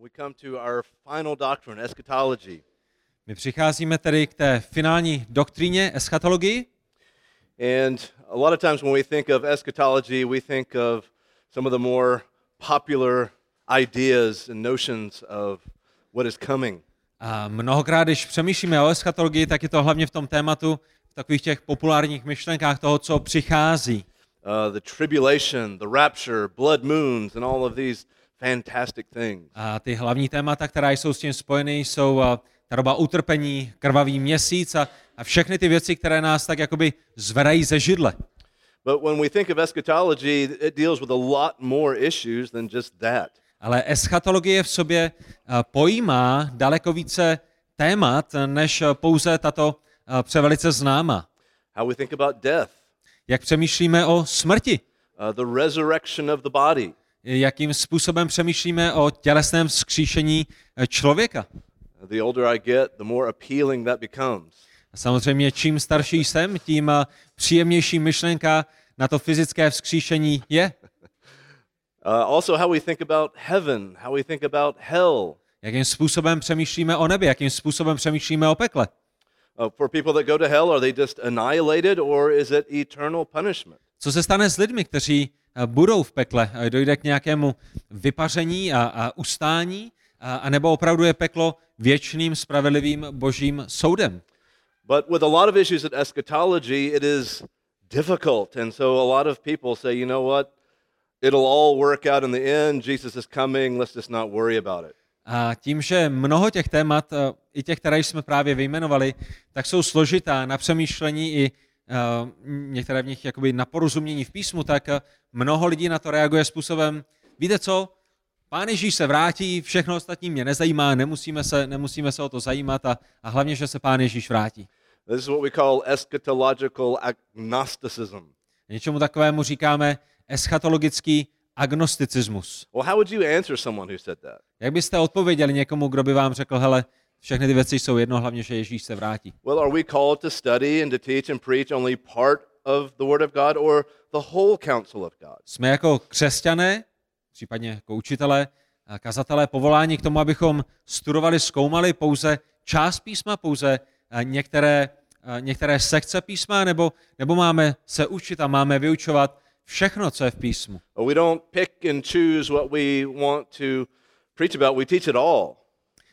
we come to our final doctrine, eschatology. My přicházíme tedy k té finální doktríně eschatologii. And a lot of times when we think of eschatology, we think of some of the more popular ideas and notions of what is coming. A mnohokrát, když přemýšlíme o eschatologii, tak je to hlavně v tom tématu, v takových těch populárních myšlenkách toho, co přichází. Uh, the tribulation, the rapture, blood moons, and all of these fantastic things. A ty hlavní témata, která jsou s tím spojeny, jsou ta doba utrpení, krvavý měsíc a, a všechny ty věci, které nás tak jakoby zvedají ze židle. But when we think of eschatology, it deals with a lot more issues than just that. Ale eschatologie v sobě pojímá daleko více témat, než pouze tato převelice známá. How we think about death, Jak přemýšlíme o smrti, uh, the resurrection of the body, jakým způsobem přemýšlíme o tělesném vzkříšení eh, člověka. The older I get, the more appealing that becomes. A samozřejmě čím starší jsem, tím eh, příjemnější myšlenka na to fyzické vzkříšení je. Uh, also, how we think about heaven, how we think about hell. Jakým způsobem přemýšlíme o nebi, jakým způsobem přemýšlíme o pekle. Uh, for people that go to hell, are they just annihilated or is it eternal punishment? Co se stane s lidmi, kteří budou v pekle? Dojde k nějakému vypaření a, a ustání? A, a nebo opravdu je peklo věčným, spravedlivým božím soudem? But with a lot of issues at eschatology, it is difficult. And so a lot of people say, you know what? It'll all work out in the end. Jesus is coming. Let's just not worry about it. A tím, že mnoho těch témat, eh, i těch, které jsme právě vyjmenovali, tak jsou složitá na přemýšlení i některé v nich jakoby na porozumění v písmu, tak uh, mnoho lidí na to reaguje způsobem, víte co, Pán Ježíš se vrátí, všechno ostatní mě nezajímá, nemusíme se, nemusíme se o to zajímat a, a hlavně, že se Pán Ježíš vrátí. This is what we call eschatological agnosticism. Něčemu takovému říkáme eschatologický agnosticismus. Well, how would you answer someone who said that? Jak byste odpověděli někomu, kdo by vám řekl, hele, všechny ty věci jsou jedno, hlavně, že Ježíš se vrátí. Well, are we called to study and to teach and preach only part of the Word of God or the whole counsel of God? Jsme jako křesťané, případně jako učitelé, kazatelé povoláni k tomu, abychom studovali, zkoumali pouze část písma, pouze některé, některé sekce písma, nebo, nebo máme se učit a máme vyučovat všechno, co je v písmu. We don't pick and choose what we want to preach about, we teach it all.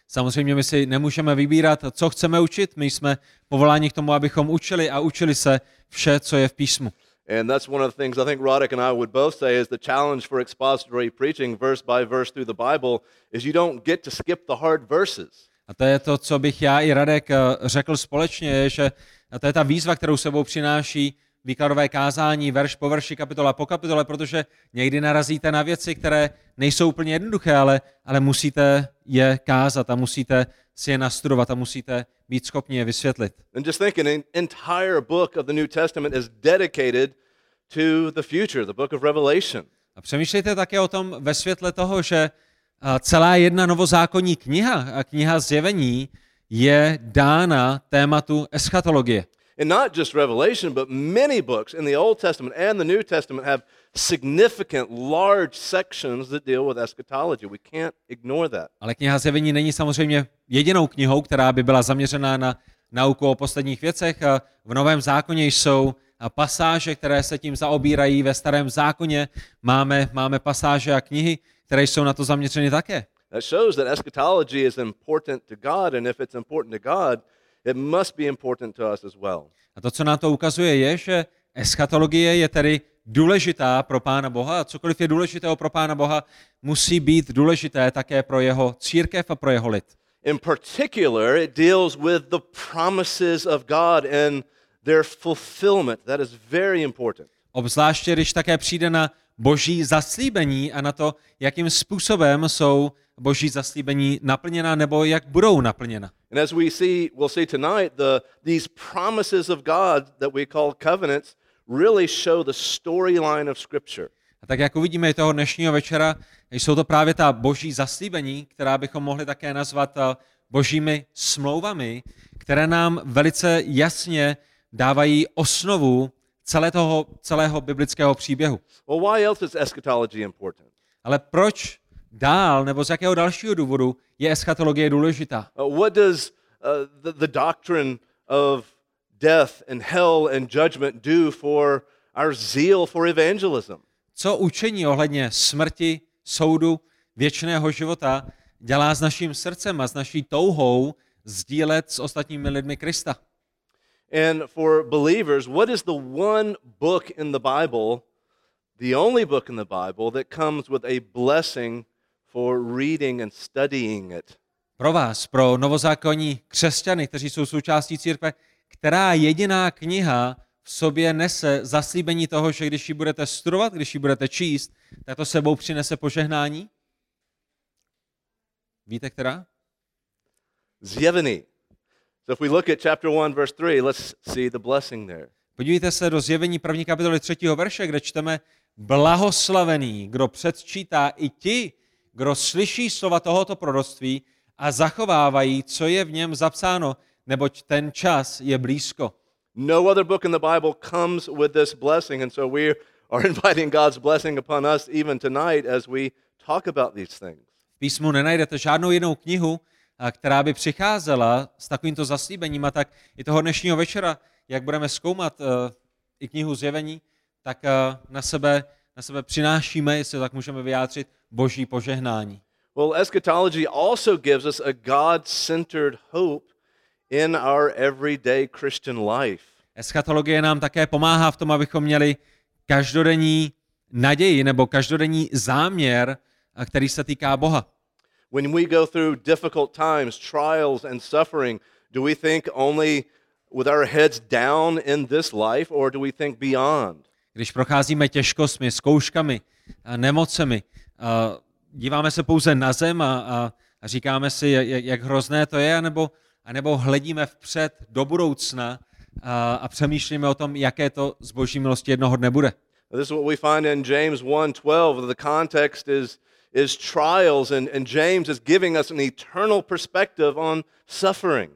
Samozřejmě my si nemůžeme vybírat, co chceme učit, my jsme povoláni k tomu, abychom učili a učili se vše, co je v písmu. And that's one of the things I think Roddick and I would both say is the challenge for expository preaching, verse by verse through the Bible, is you don't get to skip the hard verses. A to je to, co bych já i Radek eh, řekl společně, je, že a to je ta výzva, kterou sebou přináší výkladové kázání, verš po verši, kapitola po kapitole, protože někdy narazíte na věci, které nejsou úplně jednoduché, ale, ale musíte je kázat a musíte si je nastudovat a musíte být schopni je vysvětlit. And just an entire book of the New Testament is dedicated to the future, the book of Revelation. A přemýšlejte také o tom ve světle toho, že celá jedna novozákonní kniha, a kniha zjevení, je dána tématu eschatologie. And not just Revelation, but many books in the Old Testament and the New Testament have significant, large sections that deal with eschatology. We can't ignore that. Ale kniha Zjevení není samozřejmě jedinou knihou, která by byla zaměřená na nauku o posledních věcech. A V Novém zákoně jsou a pasáže, které se tím zaobírají. Ve Starém zákoně máme, máme pasáže a knihy, které jsou na to zaměřeny také. That shows that eschatology is important to God, and if it's important to God, it must be important to us as well. A to, co na to ukazuje, je, že eschatologie je tedy důležitá pro Pána Boha a cokoliv je důležitého pro Pána Boha, musí být důležité také pro jeho církev a pro jeho lid. In particular, it deals with the promises of God and their fulfillment. That is very important. Obzvláště, když také přijde na boží zaslíbení a na to, jakým způsobem jsou boží zaslíbení naplněna nebo jak budou naplněna. And as we see, we'll see tonight, the, these promises of God that we call covenants really show the storyline of Scripture. A tak jak uvidíme i toho dnešního večera, jsou to právě ta boží zaslíbení, která bychom mohli také nazvat eh, božími smlouvami, které nám velice jasně dávají osnovu celé toho, celého biblického příběhu. Well, why else is eschatology important? Ale proč dál, nebo z jakého dalšího důvodu je eschatologie důležitá. Uh, what does uh, the, the doctrine of death and hell and judgment do for our zeal for evangelism? Co učení ohledně smrti, soudu, věčného života dělá s naším srdcem a s naší touhou sdílet s ostatními lidmi Krista? And for believers, what is the one book in the Bible, the only book in the Bible, that comes with a blessing for reading and studying it? Pro vás, pro novozákonní křesťany, kteří jsou součástí církve, která jediná kniha v sobě nese zaslíbení toho, že když ji budete studovat, když ji budete číst, tak to sebou přinese požehnání? Víte, která? Zjevení. So if we look at chapter 1, verse 3, let's see the blessing there. Podívejte se do zjevení první kapitoly třetího verše, kde čteme blahoslavený, kdo předčítá i ti, kdo slyší slova tohoto proroctví a zachovávají, co je v něm zapsáno, neboť ten čas je blízko. No other book in the Bible comes with this blessing, and so we are inviting God's blessing upon us even tonight as we talk about these things. V písmu nenajdete žádnou jinou knihu, která by přicházela s takovýmto zaslíbením a tak i toho dnešního večera, jak budeme zkoumat uh, i knihu zjevení, tak uh, na, sebe, na sebe přinášíme, jestli tak můžeme vyjádřit, boží požehnání. Well, eschatology also gives us a God centered hope in our everyday Christian life. Eschatologie nám také pomáhá v tom, abychom měli každodenní naději nebo každodenní záměr, a který se týká Boha. When we go through difficult times, trials, and suffering, do we think only with our heads down in this life, or do we think beyond? Když procházíme těžkostmi, zkouškami, nemocemi, díváme se pouze na zem a, a, a říkáme si, jak, jak hrozné to je, anebo, anebo hledíme vpřed do budoucna a, a přemýšlíme o tom, jaké to z boží milosti jednoho dne bude. This is what we find in James 1:12. The context is is trials, and, and James is giving us an eternal perspective on suffering.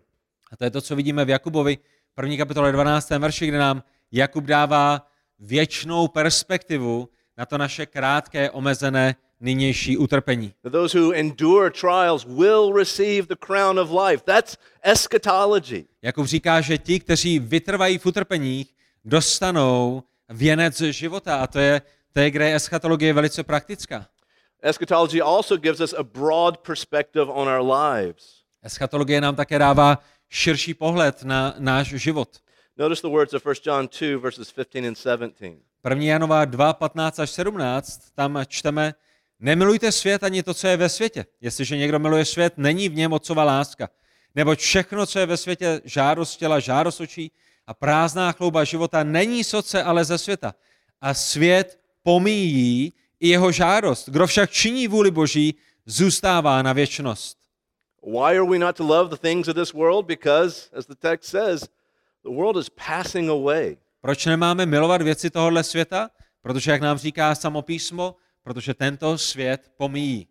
A to je to, co vidíme v Jakubovi, první kapitole 12. verši, kde nám Jakub dává věčnou perspektivu na to naše krátké, omezené nynější utrpení. Those who endure trials will receive the crown of life. That's eschatology. Jakub říká, že ti, kteří vytrvají v utrpeních, dostanou věnec života. A to je, to je kde je eschatologie velice praktická. Eschatology also gives us a broad perspective on our lives. Eschatologie nám také dává širší pohled na náš život. Notice the words of 1 John 2, verses 15 and 17. 1. Janova 2, 15 až 17, tam čteme, nemilujte svět ani to, co je ve světě. Jestliže někdo miluje svět, není v něm otcova láska. Neboť všechno, co je ve světě, žádost těla, žádost očí a prázdná chlouba života, není soce, ale ze světa. A svět pomíjí i jeho žádost. Kdo však činí vůli Boží, zůstává na věčnost. Why are we not to love the things of this world? Because, as the text says, the world is passing away. Proč nemáme milovat věci tohohle světa? Protože, jak nám říká samo písmo, protože tento svět pomíjí.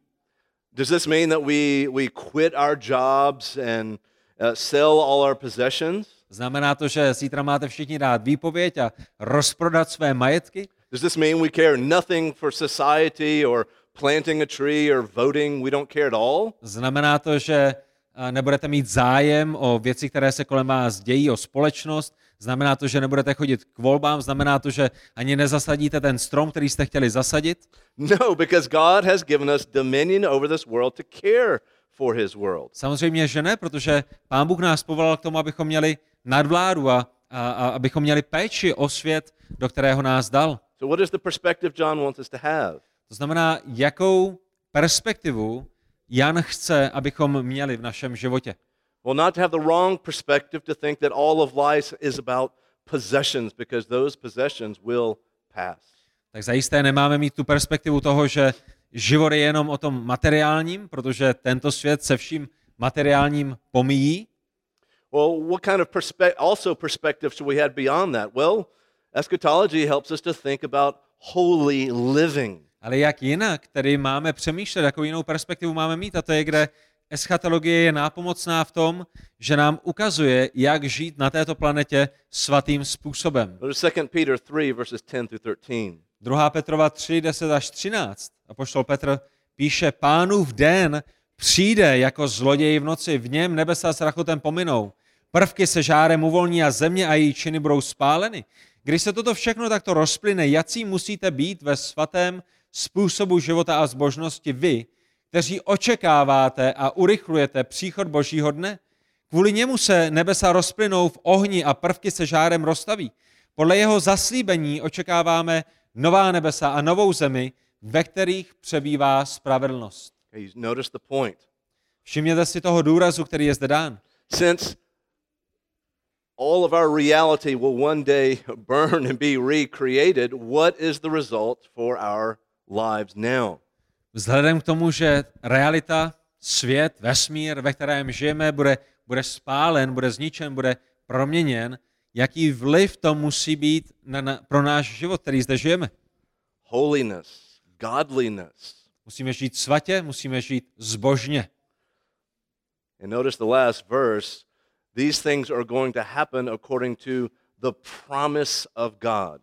Does this mean that we, we quit our jobs and uh, sell all our possessions? Znamená to, že zítra máte všichni dát výpověď a rozprodat své majetky? Does this mean we care nothing for society or planting a tree or voting? We don't care at all? Znamená to, že a, nebudete mít zájem o věci, které se kolem vás dějí, o společnost? Znamená to, že nebudete chodit k volbám? Znamená to, že ani nezasadíte ten strom, který jste chtěli zasadit? No, because God has given us dominion over this world to care for his world. Samozřejmě, že ne, protože Pán Bůh nás povolal k tomu, abychom měli nadvládu a, a, a abychom měli péči o svět, do kterého nás dal. So, what is the perspective John wants us to have? To znamená, jakou perspektivu Jan chce, abychom měli v našem životě. Well, not to have the wrong perspective to think that all of life is about possessions, because those possessions will pass. Tak zajisté nemáme mít tu perspektivu toho, že život je jenom o tom materiálním, protože tento svět se vším materiálním pomíjí. Well, what kind of perspe- also perspective should we have beyond that? Well, eschatology helps us to think about holy living. Ale jak jinak, tedy máme přemýšlet, jakou jinou perspektivu máme mít, a to je, kde eschatologie je nápomocná v tom, že nám ukazuje, jak žít na této planetě svatým způsobem. There's 2 Peter 3, verses 10 through 13. 2. Petrova 3, 10 až 13. A poštol Petr píše, pánův den přijde jako zloděj v noci, v něm nebesa s rachotem pominou. Prvky se žárem uvolní a země a její činy budou spáleny. Když se toto všechno takto rozplyne, jací musíte být ve svatém způsobu života a zbožnosti vy, kteří očekáváte a urychlujete příchod Božího dne? Kvůli němu se nebesa rozplynou v ohni a prvky se žárem rozstaví. Podle jeho zaslíbení očekáváme nová nebesa a novou zemi, ve kterých přebývá spravedlnost. Všimněte si toho důrazu, který je zde dán. Since all of our reality will one day burn and be recreated, what is the result for our lives now? Vzhledem k tomu, že realita, svět, vesmír, ve kterém žijeme, bude, bude spálen, bude zničen, bude proměněn, jaký vliv to musí být na, na, pro náš život, který zde žijeme. Holiness, godliness. Musíme žít svatě, musíme žít zbožně. And notice the last verse. These things are going to happen according to the promise of God.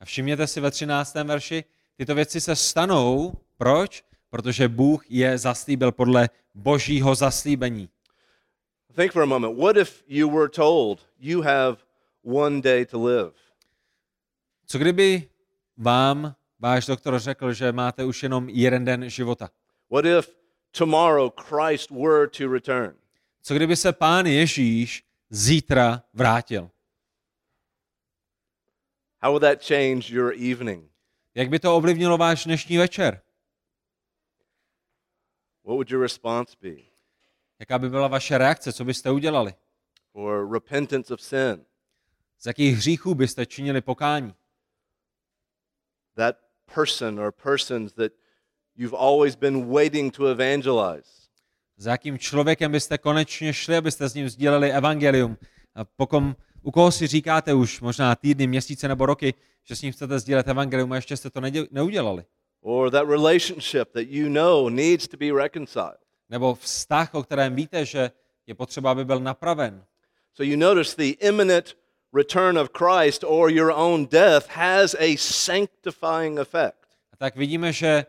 A všimněte si ve 13. verši, tyto věci se stanou. Proč? Protože Bůh je zaslíbil podle božího zaslíbení. Think for a moment. What if you were told you have one day to live? Co kdyby vám váš doktor řekl, že máte už jenom jeden den života? What if tomorrow Christ were to return? Co kdyby se pán Ježíš zítra vrátil? How would that change your evening? Jak by to ovlivnilo váš dnešní večer? What would your response be? Jaká by byla vaše reakce? Co byste udělali? For repentance of sin, Z jakých hříchů byste činili pokání? that person or persons that you've always been waiting to evangelize. Za jakým člověkem byste konečně šli, abyste s ním sdíleli evangelium? A pokom, u koho si říkáte už možná týdny, měsíce nebo roky, že s ním chcete sdílet evangelium a ještě jste to neudělali? Or that relationship that you know needs to be reconciled. Nebo vztah, o kterém víte, že je potřeba, aby byl napraven. So you notice the imminent return of Christ or your own death has a sanctifying effect. A tak vidíme, že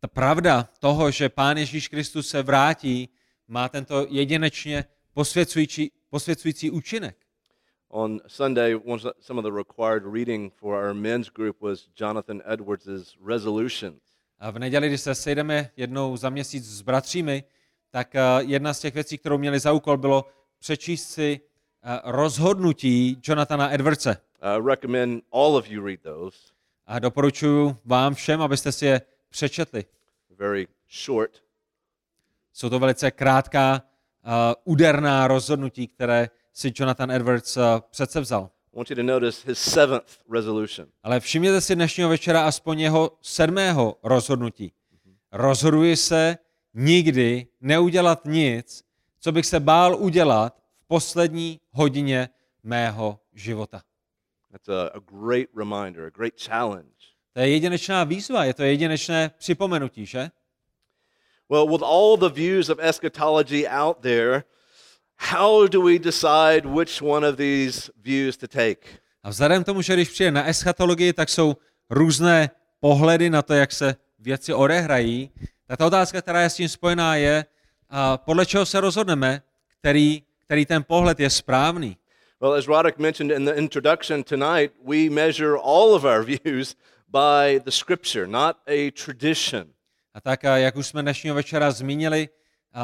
ta pravda toho, že Pán Ježíš Kristus se vrátí, má tento jedinečně posvěcující, posvěcující účinek. On Sunday, one, some of the required reading for our men's group was Jonathan Edwards' resolutions. A v neděli, když se sejdeme jednou za měsíc s bratřími, tak eh, jedna z těch věcí, kterou měli za úkol, bylo přečíst si eh, rozhodnutí Jonathana Edwardse. I recommend all of you read those. A doporučuji vám všem, abyste si je přečetli. Very short, Jsou to velice krátká, uh, úderná rozhodnutí, které si Jonathan Edwards uh, přece vzal. I want you to notice his seventh resolution. Ale všimněte si dnešního večera aspoň jeho sedmého rozhodnutí. Rozhoduji se nikdy neudělat nic, co bych se bál udělat v poslední hodině mého života. That's a, a great reminder, a great challenge. To je jedinečná výzva, je to jedinečné připomenutí, že? Well, with all the views of eschatology out there, how do we decide which one of these views to take? A vzhledem k tomu, že když přijde na eschatologii, tak jsou různé pohledy na to, jak se věci odehrají, tak ta otázka, která je s tím spojená, je, a podle čeho se rozhodneme, který, který ten pohled je správný. Well, as Roderick mentioned in the introduction tonight, we measure all of our views by the scripture, not a tradition. A tak, jak už jsme dnešního večera zmínili,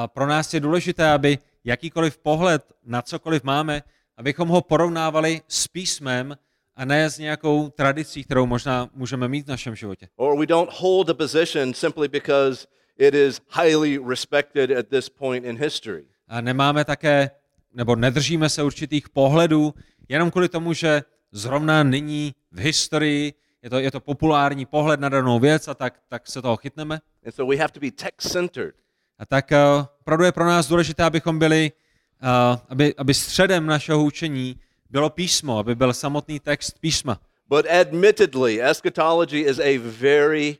pro nás je důležité, aby jakýkoliv pohled na cokoliv máme, abychom ho porovnávali s písmem a ne s nějakou tradicí, kterou možná můžeme mít v našem životě. Or we don't hold a position simply because it is highly respected at this point in history. A nemáme také, nebo nedržíme se určitých pohledů, jenom kvůli tomu, že zrovna nyní v historii je to, je to populární pohled na danou věc a tak, tak se toho chytneme. And so we have to be text-centered. A tak uh, opravdu je pro nás důležité, abychom byli, uh, aby, aby středem našeho učení bylo písmo, aby byl samotný text písma. But admittedly, eschatology is a very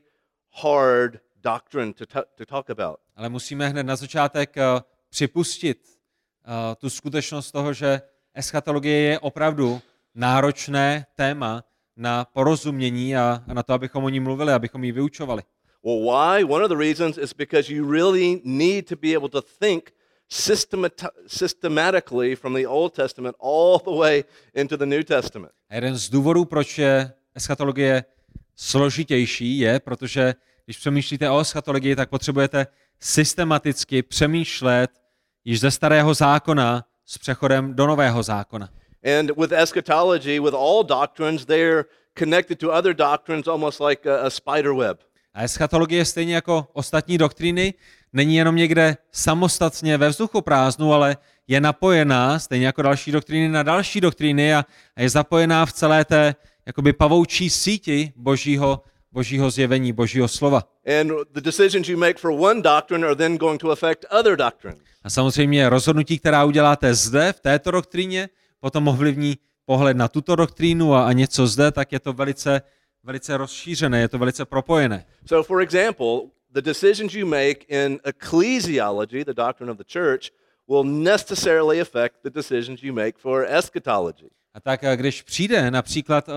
hard doctrine to, to talk about. Ale musíme hned na začátek uh, připustit uh, tu skutečnost toho, že eschatologie je opravdu náročné téma na porozumění a, a na to, abychom o ní mluvili, abychom ji vyučovali. Well, why? One of the reasons is because you really need to be able to think systemati- systematically from the Old Testament all the way into the New Testament. A jeden z důvodů, proč je eschatologie složitější, je, protože když přemýšlíte o eschatologii, tak potřebujete systematicky přemýšlet již ze starého zákona s přechodem do nového zákona. And with eschatology, with all doctrines, they're connected to other doctrines almost like a, a spider web. A eschatologie stejně jako ostatní doktríny není jenom někde samostatně ve vzduchu prázdnu, ale je napojená, stejně jako další doktríny, na další doktríny a, a je zapojená v celé té jakoby pavoučí síti božího, božího zjevení, božího slova. A samozřejmě rozhodnutí, která uděláte zde, v této doktríně, potom ovlivní pohled na tuto doktrínu a, a něco zde, tak je to velice, velice rozšířené, je to velice propojené. So, for example, the decisions you make in ecclesiology, the doctrine of the church, will necessarily affect the decisions you make for eschatology. A tak když přijde například eh,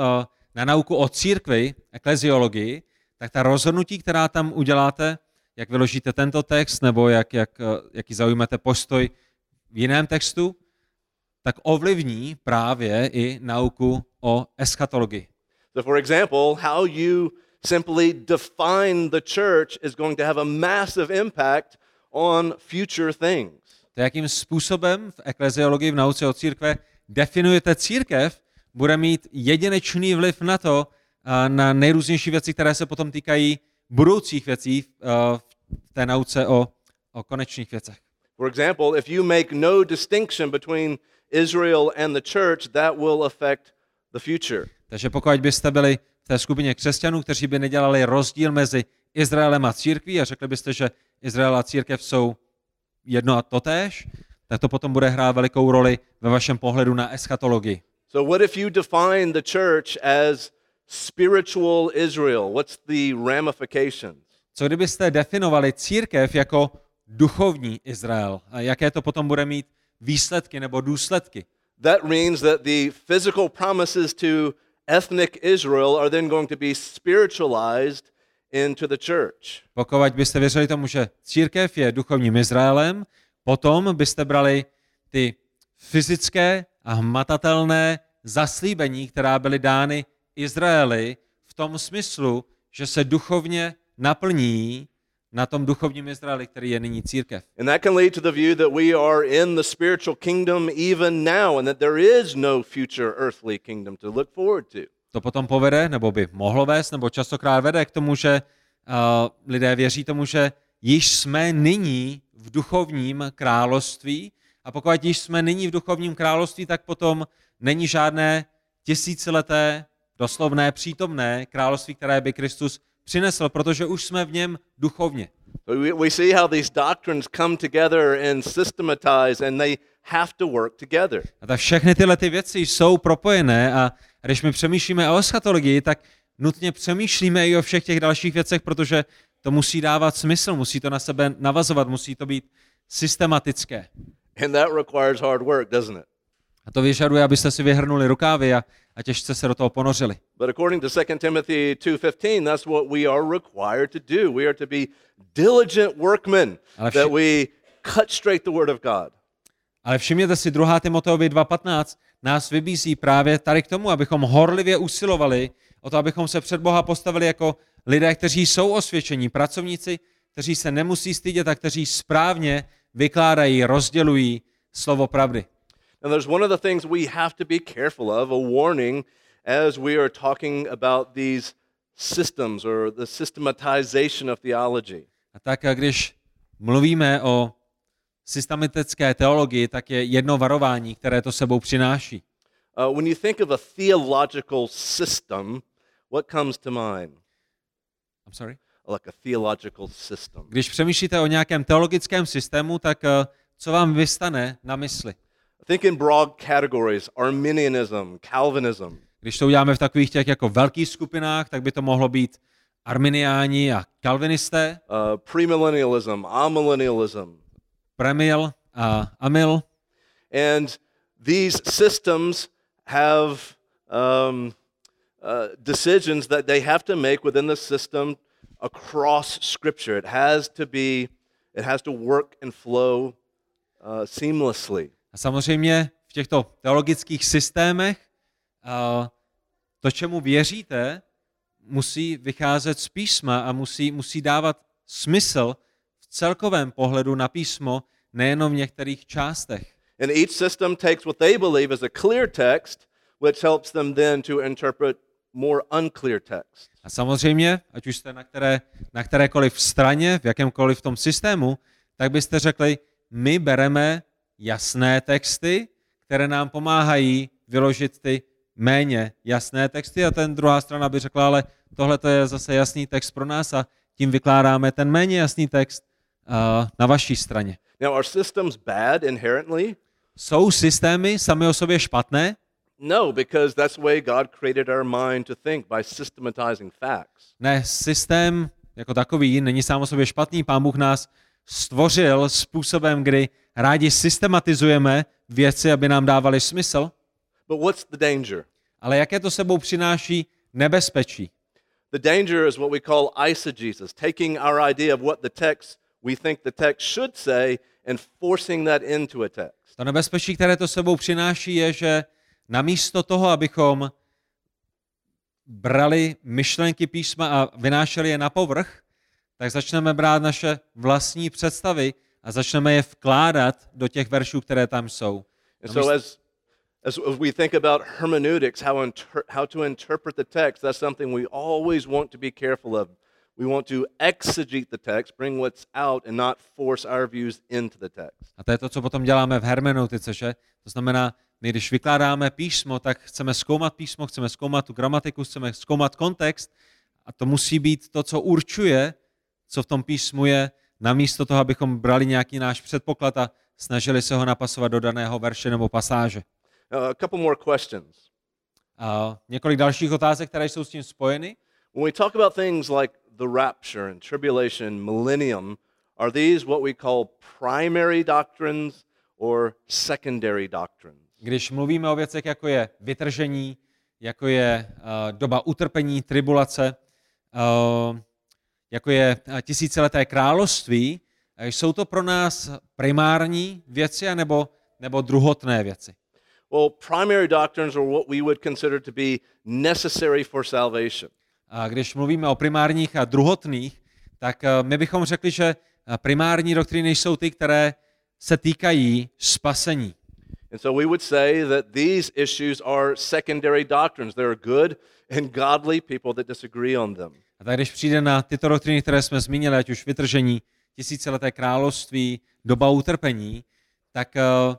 na nauku o církvi, ekleziologii, tak ta rozhodnutí, která tam uděláte, jak vyložíte tento text, nebo jak, jak, eh, jaký zaujmete postoj v jiném textu, tak ovlivní právě i nauku o eschatologii. So, for example, how you simply define the church is going to have a massive impact on future things. To, jakým způsobem v ekleziologii, v nauce o církve, definujete církev, bude mít jedinečný vliv na to, na nejrůznější věci, které se potom týkají budoucích věcí v té nauce o, o konečných věcech. For example, if you make no distinction between Israel and the church, that will affect the future. Takže pokud byste byli v té skupině křesťanů, kteří by nedělali rozdíl mezi Izraelem a církví a řekli byste, že Izrael a církev jsou jedno a totéž, tak to potom bude hrát velikou roli ve vašem pohledu na eschatologii. So, what if you define the church as spiritual Israel? What's the ramifications? Co kdybyste definovali církev jako duchovní Izrael? A jaké to potom bude mít výsledky nebo důsledky? That means that the physical promises to ethnic Israel are then going to be spiritualized into the church. Pokud byste věřili tomu, že církev je duchovním Izraelem, potom byste brali ty fyzické a hmatatelné zaslíbení, která byly dány Izraeli v tom smyslu, že se duchovně naplní na tom duchovním Izraeli, který je nyní církev. And that can lead to the view that we are in the spiritual kingdom even now and that there is no future earthly kingdom to look forward to. To potom povede, nebo by mohlo vést, nebo častokrát vede k tomu, že uh, lidé věří tomu, že již jsme nyní v duchovním království a pokud již jsme nyní v duchovním království, tak potom není žádné tisícileté, doslovné, přítomné království, které by Kristus přinesl, protože už jsme v něm duchovně. So we, we see how these doctrines come together and systematize and they have to work together. A tak všechny tyhle ty věci jsou propojené a když my přemýšlíme o eschatologii, tak nutně přemýšlíme i o všech těch dalších věcech, protože to musí dávat smysl, musí to na sebe navazovat, musí to být systematické. And that requires hard work, doesn't it? A to vyžaduje, abyste si vyhrnuli rukávy a, a těžce se do toho ponořili. But according to 2 Timothy 2:15, that's what we are required to do. We are to be diligent workmen Ale that vši- we cut straight the word of God. Ale všimněte si, 2. Timoteovi 2.15 nás vybízí právě tady k tomu, abychom horlivě usilovali o to, abychom se před Boha postavili jako lidé, kteří jsou osvědčení, pracovníci, kteří se nemusí stydět a kteří správně vykládají, rozdělují slovo pravdy. And there's one of the things we have to be careful of, a warning as we are talking about these systems or the systematization of theology. A tak, když mluvíme o systematické teologii, tak je jedno varování, které to sebou přináší. Uh, when you think of a theological system, what comes to mind? I'm sorry? Like a theological system. Když přemýšlíte o nějakém teologickém systému, tak eh, co vám vystane na mysli? Think in broad categories Arminianism, Calvinism. Když to uděláme v takových těch jako velkých skupinách, tak by to mohlo být arminiáni a kalvinisté, uh, premillennialism, amillennialism. premil a amil. And these systems have um, uh, decisions that they have to make within the system across Scripture. It has to be, it has to work and flow uh, seamlessly. A samozřejmě v těchto teologických systémech to, čemu věříte, musí vycházet z písma a musí, musí dávat smysl v celkovém pohledu na písmo, nejenom v některých částech. And each system takes what they believe is a clear text, which helps them then to interpret more unclear text. A samozřejmě, ať už jste na, které, na kterékoliv straně, v jakémkoliv tom systému, tak byste řekli, my bereme jasné texty, které nám pomáhají vyložit ty méně jasné texty a ten druhá strana by řekla, ale tohle to je zase jasný text pro nás a tím vykládáme ten méně jasný text uh, na vaší straně. Now, are systems bad inherently? Jsou systémy sami o sobě špatné? No, because that's the way God created our mind to think by systematizing facts. Ne, systém jako takový není sám o sobě špatný. Pán Bůh nás stvořil způsobem, kdy rádi systematizujeme věci, aby nám dávaly smysl. But what's the danger? Ale jaké to sebou přináší nebezpečí? The danger is what we call eisegesis, taking our idea of what the text we think the text should say and forcing that into a text. To nebezpečí, které to sebou přináší, je, že namísto toho, abychom brali myšlenky písma a vynášeli je na povrch, tak začneme brát naše vlastní představy a začneme je vkládat do těch veršů, které tam jsou. So as as we think about hermeneutics, how, inter- how to interpret the text, that's something we always want to be careful of. We want to exegete the text, bring what's out, and not force our views into the text. A to je to, co potom děláme v hermeneutice, že? To znamená, my když vykládáme písmo, tak chceme zkoumat písmo, chceme zkoumat tu gramatiku, chceme zkoumat kontext a to musí být to, co určuje, co v tom písmu je, namísto toho, abychom brali nějaký náš předpoklad a snažili se ho napasovat do daného verše nebo pasáže. A couple more questions. Několik dalších otázek, které jsou s tím spojeny. When we talk about things like the rapture and tribulation, millennium, are these what we call primary doctrines or secondary doctrines? Když mluvíme o věcech, jako je vytržení, jako je uh, doba utrpení, tribulace, uh, jako je uh, tisícileté království, uh, jsou to pro nás primární věci anebo, nebo druhotné věci? Well, primary doctrines are what we would consider to be necessary for salvation. A když mluvíme o primárních a druhotných, tak uh, my bychom řekli, že primární doktríny jsou ty, které se týkají spasení. And so we would say that these issues are secondary doctrines. There are good and godly people that disagree on them. A tak když přijde na tyto doktriny, které jsme zmínili, ať už vytržení, tisícileté království, doba utrpení, tak uh,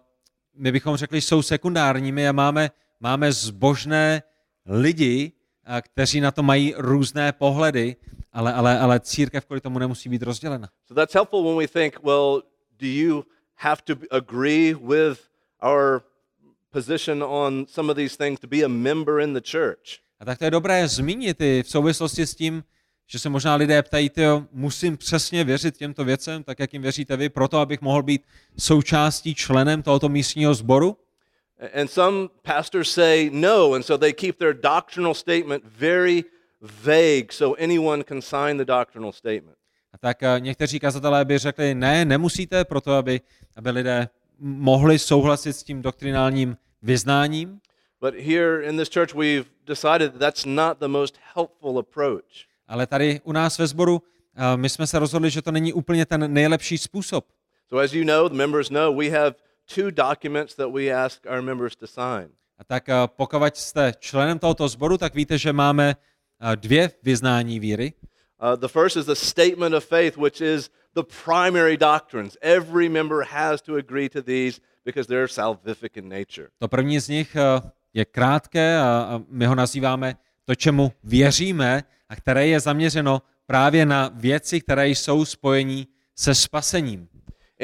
my bychom řekli, jsou sekundárními a máme, máme zbožné lidi, uh, kteří na to mají různé pohledy, ale, ale, ale církev kvůli tomu nemusí být rozdělena. So that's helpful when we think, well, do you have to agree with our position on some of these things to be a member in the church? A tak to je dobré zmínit i v souvislosti s tím, že se možná lidé ptají, tyjo, musím přesně věřit těmto věcem, tak jak jim věříte vy, proto abych mohl být součástí členem tohoto místního sboru? And some pastors say no, and so they keep their doctrinal statement very vague so anyone can sign the doctrinal statement. A tak eh, někteří kazatelé by řekli, ne, nemusíte, proto aby, aby lidé mohli souhlasit s tím doktrinálním vyznáním. But here in this church, we've decided that that's not the most helpful approach. Ale tady u nás ve sboru eh, my jsme se rozhodli, že to není úplně ten nejlepší způsob. So, as you know, the members know, we have two documents that we ask our members to sign. A tak eh, pokud jste členem tohoto sboru, tak víte, že máme eh, dvě vyznání víry. Uh, the first is the statement of faith, which is the primary doctrines. Every member has to agree to these because they're salvific in nature. To první z nich eh, je krátké a a my ho nazýváme to, čemu věříme a které je zaměřeno právě na věci, které jsou spojení se spasením.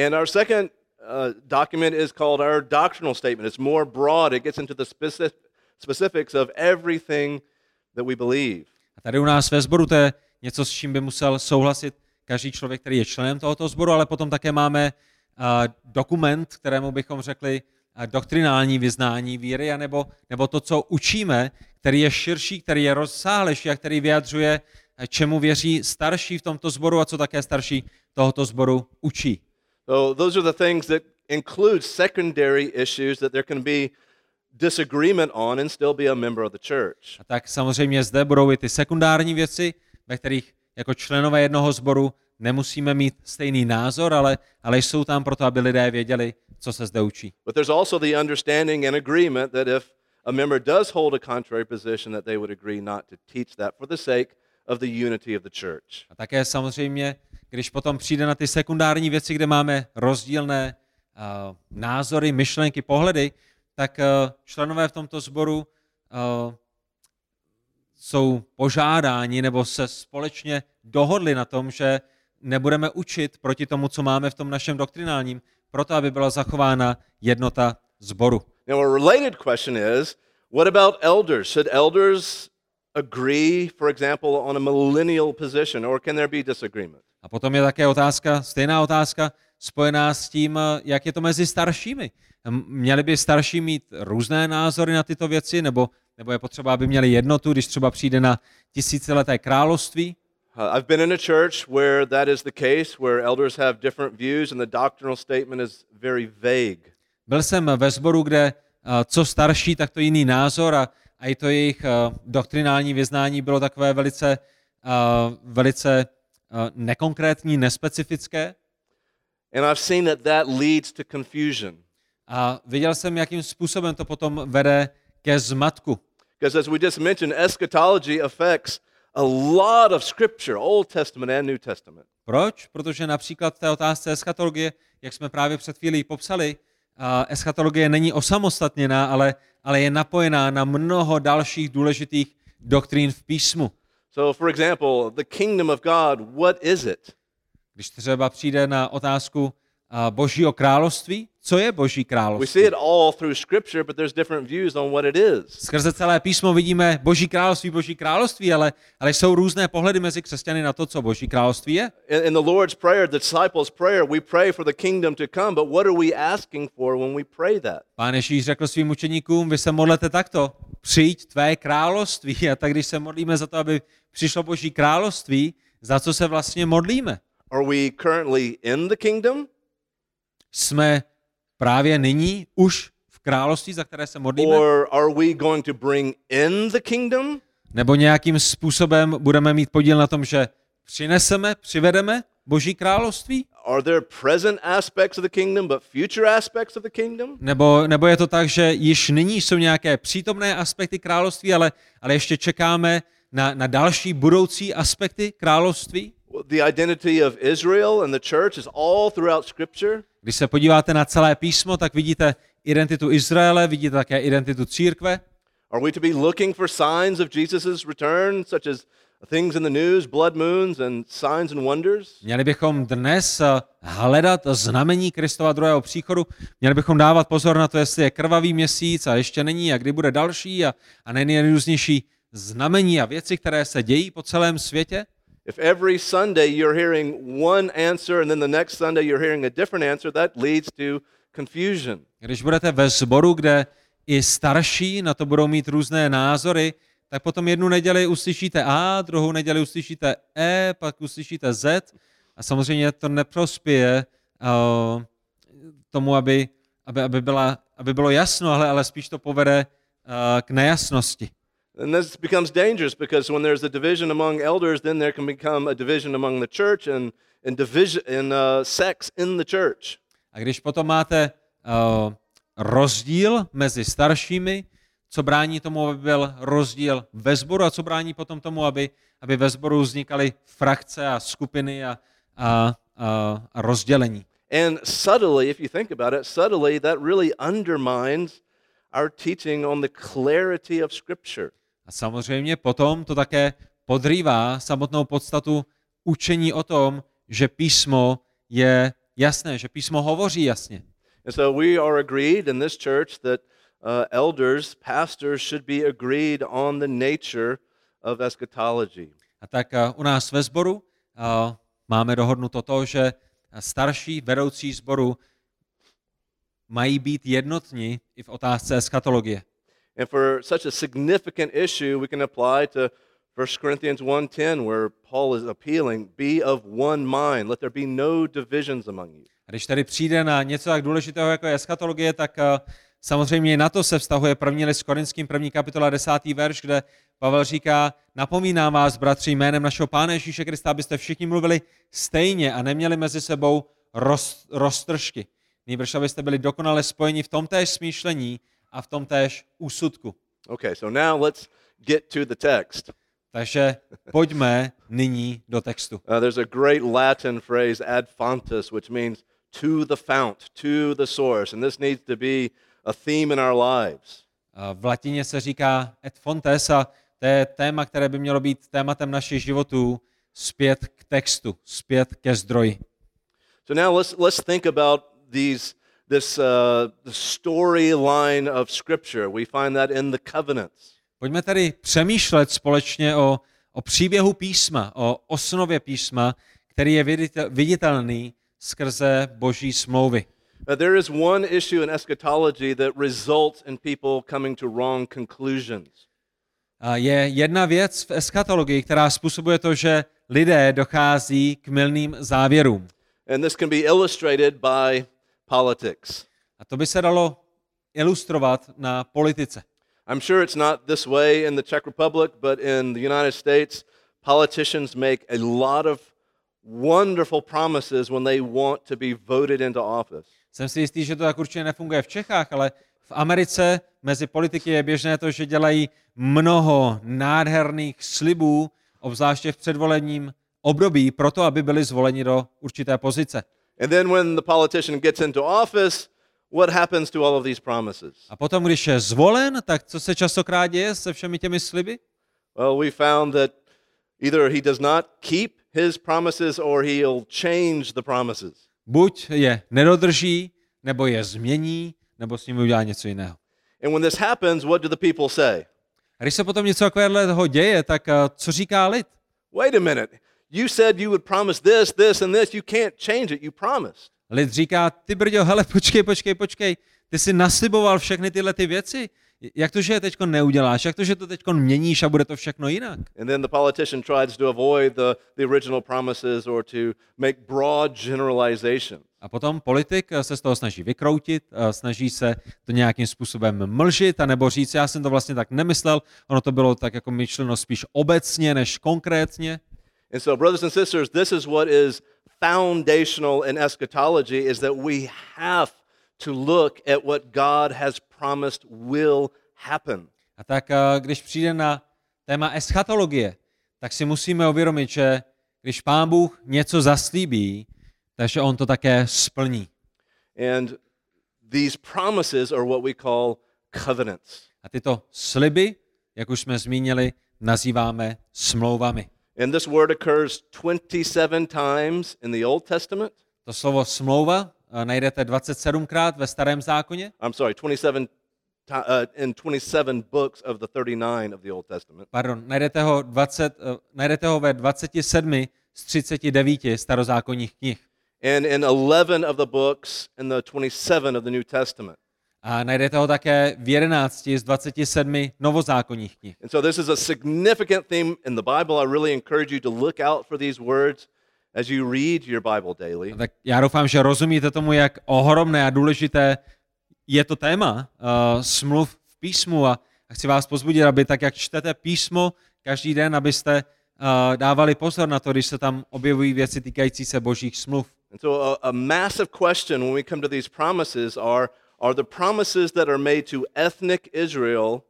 And our second uh, document is called our doctrinal statement. It's more broad, it gets into the specific, specifics of everything that we believe. A tady u nás ve sboru to je něco, s čím by musel souhlasit každý člověk, který je členem tohoto sboru, ale potom také máme uh, dokument, kterému bychom řekli doktrinální vyznání víry, anebo, nebo to, co učíme, který je širší, který je rozsáhlejší a který vyjadřuje čemu věří starší v tomto sboru a co také starší tohoto sboru učí. So those are the things that include secondary issues that there can be disagreement on and still be a member of the church. A tak samozřejmě zde budou i ty sekundární věci, ve kterých jako členové jednoho sboru nemusíme mít stejný názor, ale, ale jsou tam proto, aby lidé věděli, co se zde učí. But there's also the understanding and agreement that if a member does hold a contrary position, that they would agree not to teach that for the sake of the unity of the church. A také samozřejmě, když potom přijde na ty sekundární věci, kde máme rozdílné uh, názory, myšlenky, pohledy, tak uh, členové v tomto sboru uh, jsou požádáni nebo se společně dohodli na tom, že nebudeme učit proti tomu, co máme v tom našem doktrinálním, proto aby byla zachována jednota zboru. Now, a related question is what about elders? Should elders agree, for example, on a millennial position, or can there be disagreement? A potom je také otázka, stejná otázka, spojená s tím, jak je to mezi staršími. Měli by starší mít různé názory na tyto věci, nebo, nebo je potřeba, aby měli jednotu, když třeba přijde na tisícileté království? Uh, I've been in a church where that is the case, where elders have different views and the doctrinal statement is very vague. Byl jsem ve sboru, kde uh, co starší, tak to jiný názor a, a i to jejich uh, doktrinální vyznání bylo takové velice, uh, velice uh, nekonkrétní, nespecifické. And I've seen that that leads to confusion. A viděl jsem, jakým způsobem to potom vede ke zmatku. Because as we just mentioned, eschatology affects a lot of scripture, Old Testament and New Testament. Proč? Protože například v té otázce eschatologie, jak jsme právě před chvílí popsali, a eschatologie není osamostatněná, ale, ale je napojená na mnoho dalších důležitých doktrín v písmu. So, for example, the kingdom of God, what is it? Když třeba přijde na otázku Božího království, co je Boží We království? see it all through scripture, but there's different views on what it is. Skrze celé písmo vidíme Boží království, Boží království, ale, ale jsou různé pohledy mezi křesťany na to, co Boží království je. In, in the Lord's Prayer, the disciples' prayer, we pray for the kingdom to come, but what are we asking for when we pray that? Pán Ježíš řekl svým učeníkům, vy se modlete takto, přijď tvé království. A tak když se modlíme za to, aby přišlo Boží království, za co se vlastně modlíme? Are we currently in the kingdom, Jsme právě nyní už v království, za které se modlíme? or are we going to bring in the kingdom? Nebo nějakým způsobem budeme mít podíl na tom, že přineseme, přivedeme Boží království? Are there present aspects of the kingdom, but future aspects of the kingdom? Nebo, nebo je to tak, že již nyní jsou nějaké přítomné aspekty království, ale, ale ještě čekáme na, na další budoucí aspekty království? The identity of Israel and the church is all throughout Scripture. Když se podíváte na celé písmo, tak vidíte identitu Izraele, vidíte také identitu církve. Are we to be looking for signs of Jesus' return, such as things in the news, blood moons, and signs and wonders? Měli bychom dnes eh, hledat znamení Kristova druhého příchodu. Měli bychom dávat pozor na to, jestli je krvavý měsíc a ještě není a kdy bude další a, a nejrůznější znamení a věci, které se dějí po celém světě. If every Sunday you're hearing one answer and then the next Sunday you're hearing a different answer, that leads to confusion. Když budete ve sboru, kde i starší na to budou mít různé názory, tak potom jednu neděli uslyšíte A, druhou neděli uslyšíte E, pak uslyšíte Z a samozřejmě to neprospěje uh, tomu, aby, aby, aby, byla, aby bylo jasno, ale, ale spíš to povede uh, k nejasnosti. And this becomes dangerous because when there's a division among elders, then there can become a division among the church and, and division in uh, sects in the church. A když potom máte uh, rozdíl mezi staršími, co brání tomu, aby byl rozdíl ve sboru a co brání potom tomu, aby, aby ve sboru vznikaly frakce a skupiny a, a, a, a rozdělení. And subtly, if you think about it, subtly that really undermines our teaching on the clarity of Scripture. A samozřejmě potom to také podrývá samotnou podstatu učení o tom, že písmo je jasné, že písmo hovoří jasně. And so we are agreed in this church that uh, elders, pastors should be agreed on the nature of eschatology. A tak uh, u nás ve sboru uh, máme dohodnuto to, že starší vedoucí sboru mají být jednotní i v otázce eschatologie. And for such a significant issue, we can apply to 1 Corinthians 1:10 where Paul is appealing, be of one mind, let there be no divisions among you. A když tady přijde na něco tak důležitého jako je eschatologie, tak eh, samozřejmě na to se vztahuje první list Korinským, první kapitola, desátý verš, kde Pavel říká, napomínám vás, bratři, jménem našeho Pána Ježíše Krista, abyste všichni mluvili stejně a neměli mezi sebou roz, roztržky. Nýbrž abyste byli dokonale spojeni v tom též smýšlení a v tom též úsudku. Okay, so now let's get to the text. Takže pojďme nyní do textu. Uh, there's a great Latin phrase, ad fontes, which means to the fount, to the source. And this needs to be a theme in our lives. V latině se říká et fontes a to je téma, které by mělo být tématem našich životů zpět k textu, zpět ke zdroji. So now let's, let's think about these, this uh, the storyline of Scripture. We find that in the covenants. Pojďme tedy přemýšlet společně o, o příběhu písma, o osnově písma, který je viditel- viditelný skrze boží smlouvy. Uh, there is one issue in eschatology that results in people coming to wrong conclusions. A je jedna věc v eschatologii, která způsobuje to, že lidé dochází k mylným závěrům. And this can be illustrated by politics. A to by se dalo ilustrovat na politice. I'm sure it's not this way in the Czech Republic, but in the United States, politicians make a lot of wonderful promises when they want to be voted into office. Jsem si jistý, že to tak určitě nefunguje v Čechách, ale v Americe mezi politiky je běžné to, že dělají mnoho nádherných slibů, obzvláště v předvolebním období, proto aby byli zvoleni do určité pozice. And then when the politician gets into office, what happens to all of these promises? A potom, když je zvolen, tak co se častokrát děje se všemi těmi sliby? Well, we found that either he does not keep his promises or he'll change the promises. Buď je nedodrží, nebo je změní, nebo s ním udělá něco jiného. And when this happens, what do the people say? A když se potom něco takového děje, tak eh, co říká lid? Wait a minute. You said you would promise this, this, and this. You can't change it. You promised. Lid říká, ty brďo, hele, počkej, počkej, počkej, ty jsi nasliboval všechny tyhle ty věci. Jak to, že je teď neuděláš? Jak to, že to teď měníš a bude to všechno jinak? And then the politician tries to avoid the, the original promises or to make broad generalizations. A potom politik eh, se z toho snaží vykroutit, eh, snaží se to nějakým způsobem mlžit, anebo říct, já jsem to vlastně tak nemyslel, ono to bylo tak jako myšleno spíš obecně než konkrétně. And so, brothers and sisters, this is what is foundational in eschatology is that we have to look at what God has promised will happen. A tak eh, když přijde na téma eschatologie, tak si musíme uvědomit, že když Pán Bůh něco zaslíbí, takže On to také splní. And these promises are what we call covenants. A tyto sliby, jak už jsme zmínili, nazýváme smlouvami. And this word occurs 27 times in the Old Testament. To slovo smlouva eh, najdete 27krát ve Starém zákoně, I'm sorry, 27 ti- uh, in 27 books of the 39 of the Old Testament. pardon, najdete ho, 20, eh, najdete ho ve 27 z 39 starozákonních knih. And in 11 of the books in the 27 of the New Testament. A najdete ho také v 11 z 27 novozákonních knih. And so this is a significant theme in the Bible. I really encourage you to look out for these words as you read your Bible daily. Tak já doufám, že rozumíte tomu, jak ohromné a důležité je to téma uh, smluv v písmu a a chci vás pozbudit, aby tak, jak čtete písmo každý den, abyste uh, dávali pozor na to, když se tam objevují věci týkající se božích smluv. And so a, a massive question when we come to these promises are are the promises that are made to ethnic Israel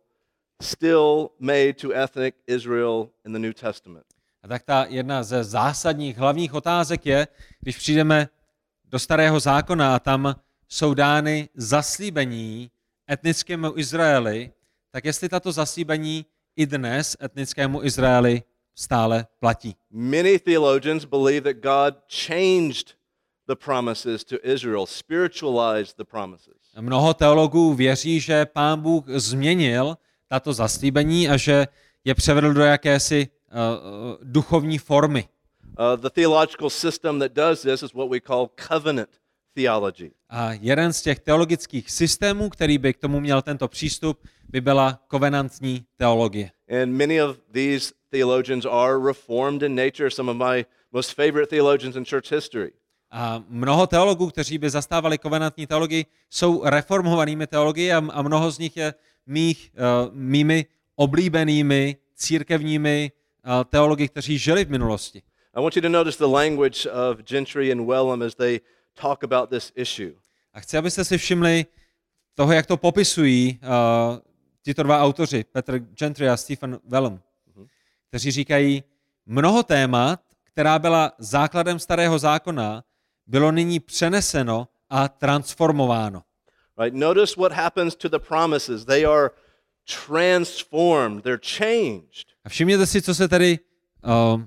still made to ethnic Israel in the New Testament? A tak ta jedna ze zásadních hlavních otázek je, když přijdeme do starého zákona a tam jsou dány zaslíbení etnickému Izraeli, tak jestli tato zaslíbení i dnes etnickému Izraeli stále platí. Many theologians believe that God changed the promises to Israel, spiritualized the promises. Mnoho teologů věří, že pán Bůh změnil tato zaslíbení a že je převedl do jakési uh, duchovní formy. Uh, the theological system that does this is what we call covenant theology. A jeden z těch teologických systémů, který by k tomu měl tento přístup, by byla kovenantní teologie. And many of these theologians are reformed in nature, some of my most favorite theologians in church history. A mnoho teologů, kteří by zastávali kovenantní teologii, jsou reformovanými teologi a, a mnoho z nich je mých, uh, mými oblíbenými církevními uh, teologi, kteří žili v minulosti. I want you to notice the language of Gentry and Wellham as they talk about this issue. A chci, abyste si všimli toho, jak to popisují uh, tito dva autoři, Petr Gentry a Stephen Wellham, kteří říkají, mnoho témat, která byla základem starého zákona, bylo nyní přeneseno a transformováno. Right? Notice what happens to the promises. They are transformed, they're changed. A všimněte si, co se tady, uh,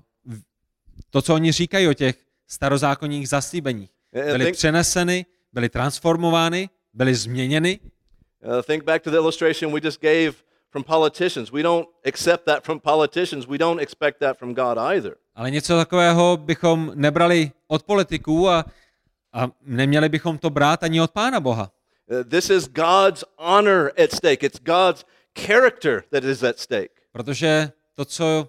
to, co oni říkají o těch starozákonních zaslíbeních. Yeah, Byly think- přeneseny, byly transformovány, byly změněny. Uh, think back to the illustration we just gave from politicians. We don't accept that from politicians. We don't expect that from God either. Ale něco takového bychom nebrali od politiků a, a neměli bychom to brát ani od Pána Boha. Uh, this is God's honor at stake. It's God's character that is at stake. Protože to, co,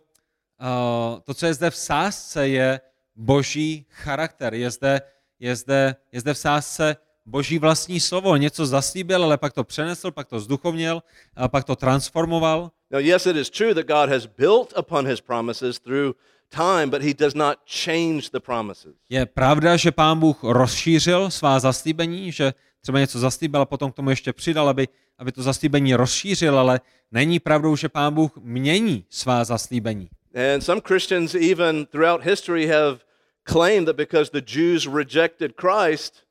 uh, to, co je zde v sázce, je boží charakter. Je zde, je zde, je zde v sázce boží vlastní slovo. Něco zaslíbil, ale pak to přenesl, pak to zduchovněl, a pak to transformoval. Now, yes, it is true that God has built upon his promises through time, but he does not change the promises. Je pravda, že pán Bůh rozšířil svá zaslíbení, že třeba něco zaslíbil a potom k tomu ještě přidal, aby, aby to zaslíbení rozšířil, ale není pravdou, že pán Bůh mění svá zaslíbení. And some Christians, even throughout history, have claimed that because the Jews rejected Christ,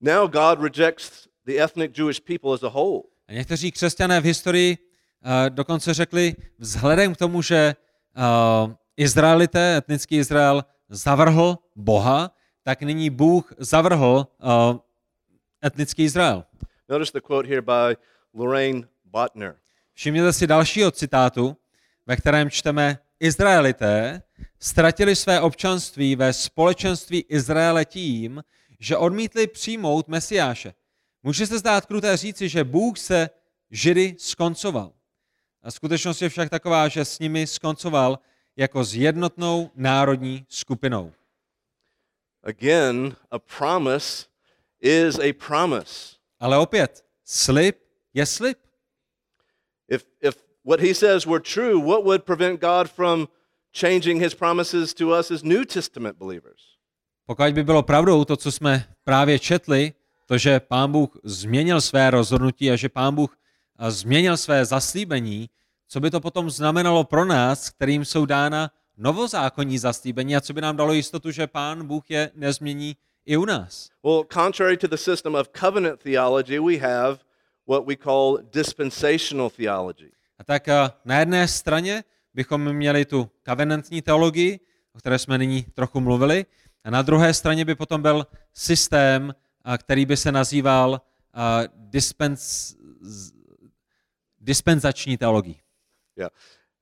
now God rejects the ethnic Jewish people as a whole. A někteří křesťané v historii uh, dokonce řekli, vzhledem k tomu, že uh, Izraelité, etnický Izrael, zavrhl Boha, tak nyní Bůh zavrhl uh, etnický Izrael. Notice the quote here by Lorraine Botner. Všimněte si dalšího citátu, ve kterém čteme Izraelité ztratili své občanství ve společenství Izraele tím, že odmítli přijmout Mesiáše. Může se zdát kruté říci, že Bůh se Židy skoncoval. A skutečnost je však taková, že s nimi skoncoval jako s jednotnou národní skupinou. Again, a promise is a promise. Ale opět, slib je slib. If, if what he says were true, what would prevent God from changing his promises to us as New Testament believers? Pokud by bylo pravdou to, co jsme právě četli, to, že pán Bůh změnil své rozhodnutí a že pán Bůh změnil své zaslíbení, co by to potom znamenalo pro nás, kterým jsou dána novozákonní zaslíbení a co by nám dalo jistotu, že pán Bůh je nezmění i u nás. Well, contrary to the system of covenant theology, we have what we call dispensational theology. A tak na jedné straně bychom měli tu kavenantní teologii, o které jsme nyní trochu mluvili, a na druhé straně by potom byl systém, který by se nazýval a, dispens, z- dispenzační teologií. Yeah.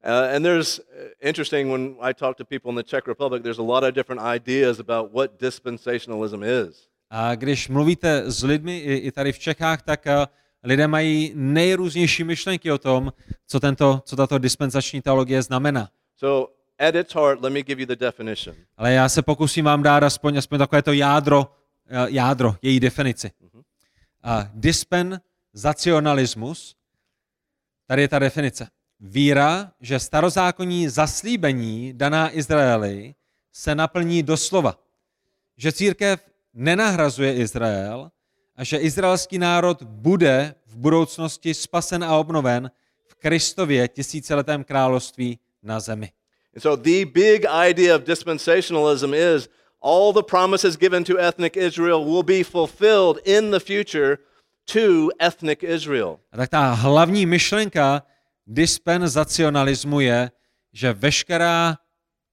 Uh, and there's uh, interesting when I talk to people in the Czech Republic, there's a lot of different ideas about what dispensationalism is. A když mluvíte s lidmi i, i tady v Čechách, tak a, lidé mají nejrůznější myšlenky o tom, co, tento, co tato dispenzační teologie znamená. So, at its heart, let me give you the definition. Ale já se pokusím vám dát aspoň, aspoň takové to jádro, eh, jádro, její definici. A dispenzacionalismus, tady je ta definice. Víra, že starozákonní zaslíbení daná Izraeli se naplní doslova. Že církev nenahrazuje Izrael a že izraelský národ bude v budoucnosti spasen a obnoven v Kristově tisíciletém království na zemi. And so, the big idea of dispensationalism is all the promises given to ethnic Israel will be fulfilled in the future to ethnic Israel. A tak ta hlavní myšlenka dispenzacionalismu je, že veškerá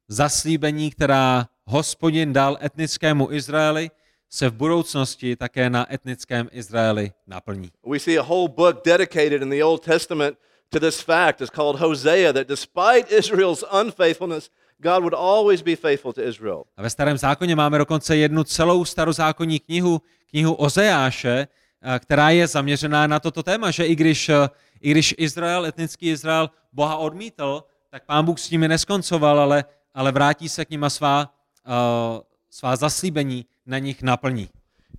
zaslíbení, která hospodin dal etnickému Izraeli, se v budoucnosti také na etnickém Izraeli naplní. We see a whole book dedicated in the Old Testament to this fact. It's called Hosea, that despite Israel's unfaithfulness, God would always be faithful to Israel. A ve starém zákoně máme dokonce jednu celou starozákonní knihu, knihu Ozeáše, a která je zaměřená na toto téma, že i když, eh, i když Izrael, etnický Izrael, Boha odmítl, tak pán Bůh s nimi neskoncoval, ale, ale vrátí se k nima svá, uh, svá zaslíbení na nich naplní.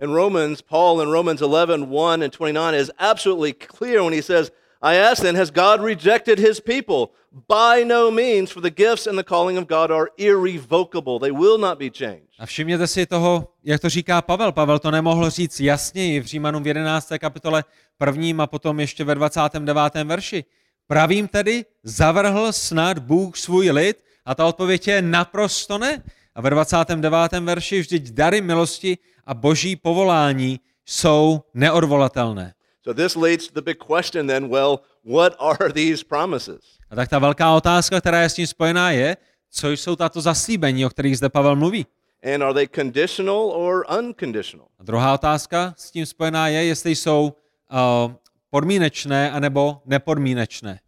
In Romans, Paul in Romans 11, 1 and 29 is absolutely clear when he says, I ask then, has God rejected his people? By no means, for the gifts and the calling of God are irrevocable. They will not be changed. A všimněte si toho, jak to říká Pavel. Pavel to nemohl říct jasněji v Římanům v 11. kapitole prvním a potom ještě ve 29. verši. Pravím tedy, zavrhl snad Bůh svůj lid? A ta odpověď je naprosto ne. A ve 29. verši vždyť dary milosti a boží povolání jsou neodvolatelné. So this leads to the big question then, well, what are these promises? A tak ta velká otázka, která je s tím spojená, je, co jsou tato zaslíbení, o kterých zde Pavel mluví. And are they conditional or unconditional? A druhá otázka s tím spojená je, jestli jsou uh, podmínečné anebo nepodmínečné.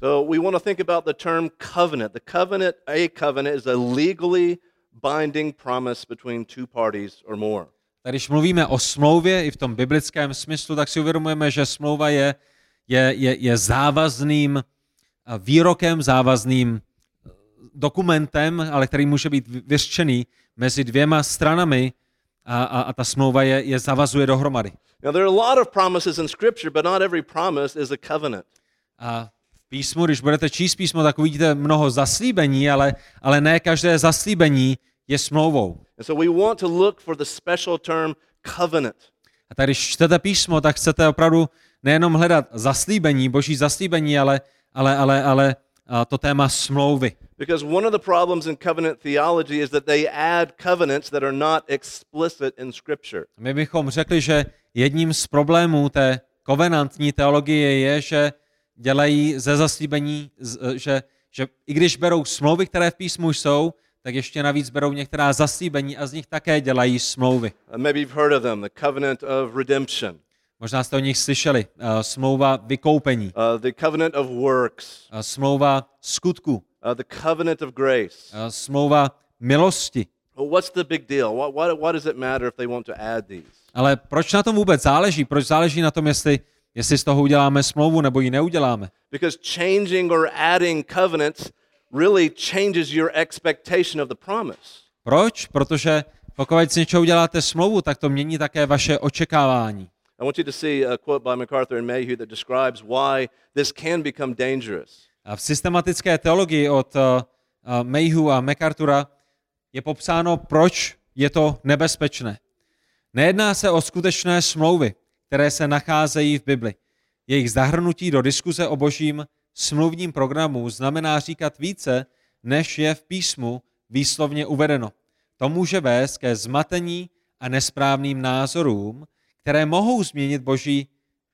So we want to think about the term covenant. The covenant, a covenant, is a legally binding promise between two parties or more. Tak když mluvíme o smlouvě i v tom biblickém smyslu, tak si uvědomujeme, že smlouva je, je, je, je závazným uh, výrokem, závazným uh, dokumentem, ale který může být vyřčený mezi dvěma stranami a, a, a ta smlouva je, je zavazuje dohromady. Now, there are a lot of promises in Scripture, but not every promise is a covenant. A v písmu, když budete číst písmo, tak uvidíte mnoho zaslíbení, ale, ale ne každé zaslíbení je smlouvou. And so we want to look for the special term covenant. A tak když čtete písmo, tak chcete opravdu nejenom hledat zaslíbení, boží zaslíbení, ale, ale, ale, ale to téma smlouvy. Because one of the problems in covenant theology is that they add covenants that are not explicit in Scripture. My bychom řekli, že jedním z problémů té kovenantní teologie je, že dělají ze zaslíbení, že, že i když berou smlouvy, které v písmu jsou, tak ještě navíc berou některá zaslíbení a z nich také dělají smlouvy. Uh, maybe you've heard of them, the covenant of redemption, Možná jste o nich slyšeli. Uh, Smlouva vykoupení, uh, the covenant of works, uh, smlouva skutku, uh, the covenant of grace. uh, smlouva milosti. Well, what's the big deal? What, what, what does it matter if they want to add these? Ale proč na tom vůbec záleží? Proč záleží na tom, jestli, jestli z toho uděláme smlouvu nebo ji neuděláme? Because changing or adding covenants really changes your expectation of the promise. Proč? Protože pokud z něčeho uděláte smlouvu, tak to mění také vaše očekávání. I want you to see a quote by MacArthur and Mayhew that describes why this can become dangerous. A v systematické teologii od uh, Mayhew a MacArthura je popsáno, proč je to nebezpečné. Nejedná se o skutečné smlouvy, které se nacházejí v Bibli. Jejich zahrnutí do diskuze o božím smluvním programu znamená říkat více, než je v písmu výslovně uvedeno. To může vést ke zmatení a nesprávným názorům, které mohou změnit boží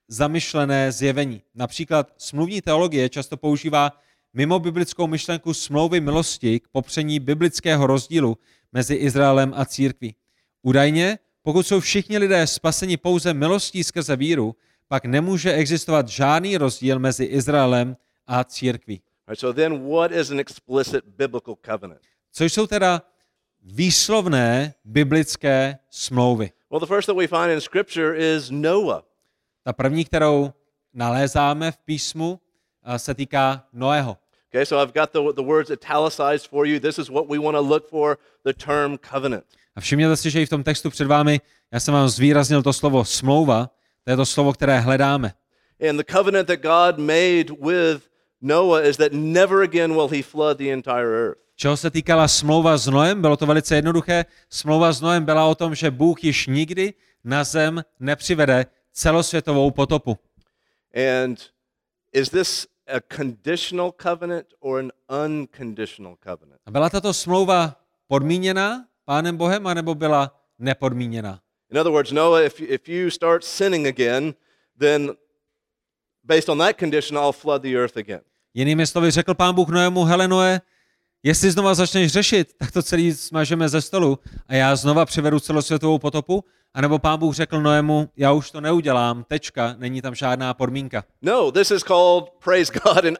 zamyšlené zjevení. Například smluvní teologie často používá mimo biblickou myšlenku smlouvy milosti k popření biblického rozdílu mezi Izraelem a církví. Údajně, pokud jsou všichni lidé spaseni pouze milostí skrze víru, pak nemůže existovat žádný rozdíl mezi Izraelem a církví. So then what is an explicit biblical covenant? Což jsou teda výslovné biblické smlouvy. Well, the first that we find in Scripture is Noah. Ta první, kterou nalézáme v písmu, se týká Noého. Okay, so I've got the, the words italicized for you. This is what we want to look for the term covenant. A všimněte si, že i v tom textu před vámi, já jsem vám zvýraznil to slovo smlouva, to je to slovo, které hledáme. And the covenant that God made with Noah is that never again will he flood the entire earth. Čeho se týkala smlouva s Noem, bylo to velice jednoduché. Smlouva s Noem byla o tom, že Bůh již nikdy na zem nepřivede celosvětovou potopu. And is this a conditional covenant or an unconditional covenant? A byla tato smlouva podmíněná Pánem Bohem, anebo byla nepodmíněná? In other words, Noah, if, if you start sinning again, then based on that condition, I'll flood the earth again. Jinými slovy řekl pán Bůh Noému, hele Noé, jestli znova začneš řešit, tak to celý smažeme ze stolu a já znova přivedu celosvětovou potopu, anebo pán Bůh řekl Noému, já už to neudělám, tečka, není tam žádná podmínka. No, this is called, praise God, an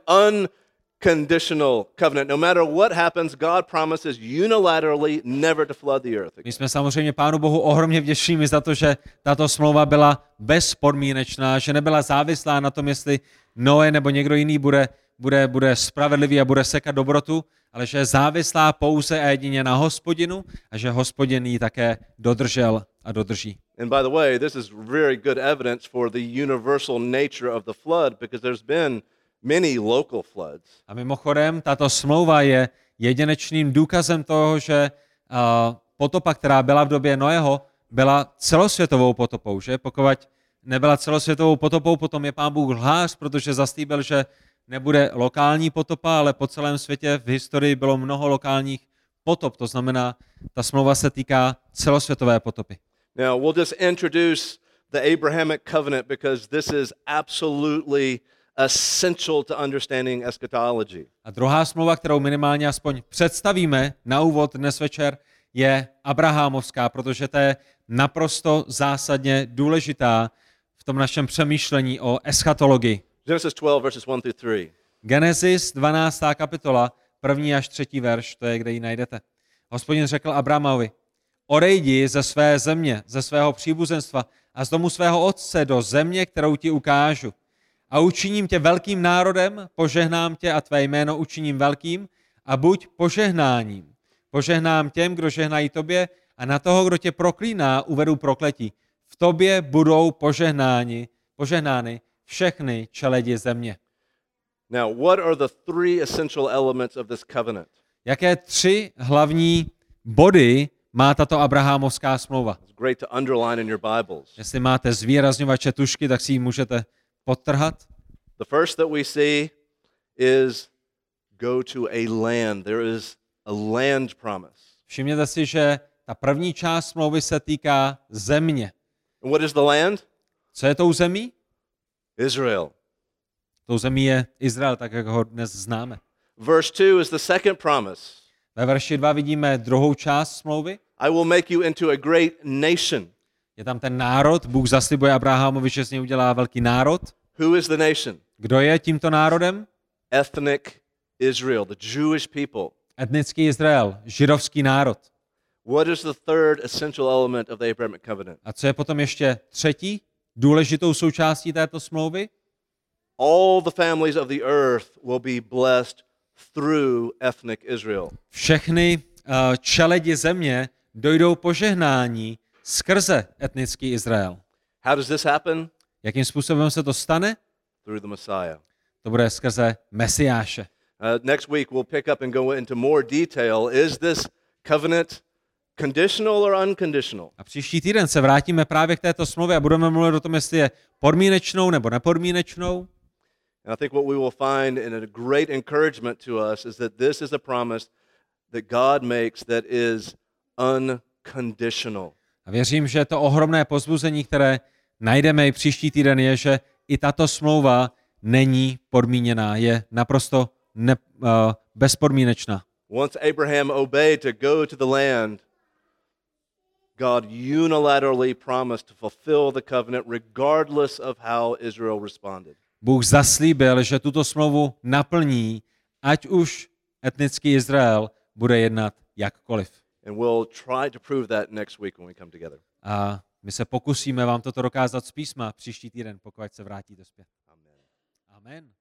unconditional covenant. No matter what happens, God promises unilaterally never to flood the earth again. My jsme samozřejmě Pánu Bohu ohromně vděční za to, že tato smlouva byla bezpodmínečná, že nebyla závislá na tom, jestli Noé nebo někdo jiný bude, bude, bude spravedlivý a bude sekat dobrotu, ale že je závislá pouze a jedině na hospodinu a že hospodin ji také dodržel a dodrží. And by the way, this is very good evidence for the universal nature of the flood because there's been many local floods. A mimochodem, tato smlouva je jedinečným důkazem toho, že uh, potopa, která byla v době Noého, byla celosvětovou potopou, že? Pokud nebyla celosvětovou potopou, potom je pán Bůh lhář, protože zastýbil, že nebude lokální potopa, ale po celém světě v historii bylo mnoho lokálních potop. To znamená, ta smlouva se týká celosvětové potopy. Now, we'll just introduce the Abrahamic covenant because this is absolutely essential to understanding eschatology. A druhá smlouva, kterou minimálně aspoň představíme na úvod dnes večer, je Abrahamovská, protože to je naprosto zásadně důležitá v tom našem přemýšlení o eschatologii. Genesis 12, verses 1 through 3. Genesis 12. kapitola, první až třetí verš, to je, kde ji najdete. Hospodin řekl Abrahamovi, odejdi ze své země, ze svého příbuzenstva a z domu svého otce do země, kterou ti ukážu. A učiním tě velkým národem, požehnám tě a tvé jméno učiním velkým a buď požehnáním. Požehnám těm, kdo žehnají tobě a na toho, kdo tě proklíná, uvedu prokletí. V tobě budou požehnáni, požehnány všechny čeledi země. Now, what are the three essential elements of this covenant? Jaké tři hlavní body má tato Abrahamovská smlouva? It's great to underline in your Bibles. Jestli máte zvýrazňovače tušky, tak si ji můžete podtrhat. The first that we see is go to a land. There is a land promise. Všimněte si, že ta první část smlouvy se týká země. And what is the land? Co je tou zemí? Israel. Tou zemí je Izrael, tak jak ho dnes známe. Verse 2 is the second promise. Ve verši 2 vidíme druhou část smlouvy. I will make you into a great nation. Je tam ten národ, Bůh zaslibuje Abrahamovi, že z něj udělá velký národ. Who is the nation? Kdo je tímto národem? Ethnic Israel, the Jewish people. Etnický Izrael, židovský národ. What is the third essential element of the Abrahamic covenant? A co je potom ještě třetí důležitou součástí této smlouvy? All the families of the earth will be blessed through ethnic Israel. Všechny uh, čeledi země dojdou požehnání skrze etnický Izrael. How does this happen? Jakým způsobem se to stane? Through the Messiah. To bude skrze Mesiáše. Uh, next week, we'll pick up and go into more detail. Is this covenant conditional or unconditional? A příští týden se vrátíme právě k této smlouvě a budeme mluvit o tom, jestli je podmínečnou nebo nepodmínečnou. And I think what we will find in a great encouragement to us is that this is a promise that God makes that is unconditional. A věřím, že to ohromné pozbuzení, které najdeme i příští týden, je, že i tato smlouva není podmíněná, je naprosto ne, uh, bezpodmínečná. Once Abraham obeyed to go to the land, God unilaterally promised to fulfill the covenant regardless of how Israel responded. Bůh zaslíbil, že tuto smlouvu naplní, ať už etnický Izrael bude jednat jakkoliv. And we'll try to prove that next week when we come together. A my se pokusíme vám toto dokázat z písma příští týden, pokud se vrátíte zpět. Amen. Amen.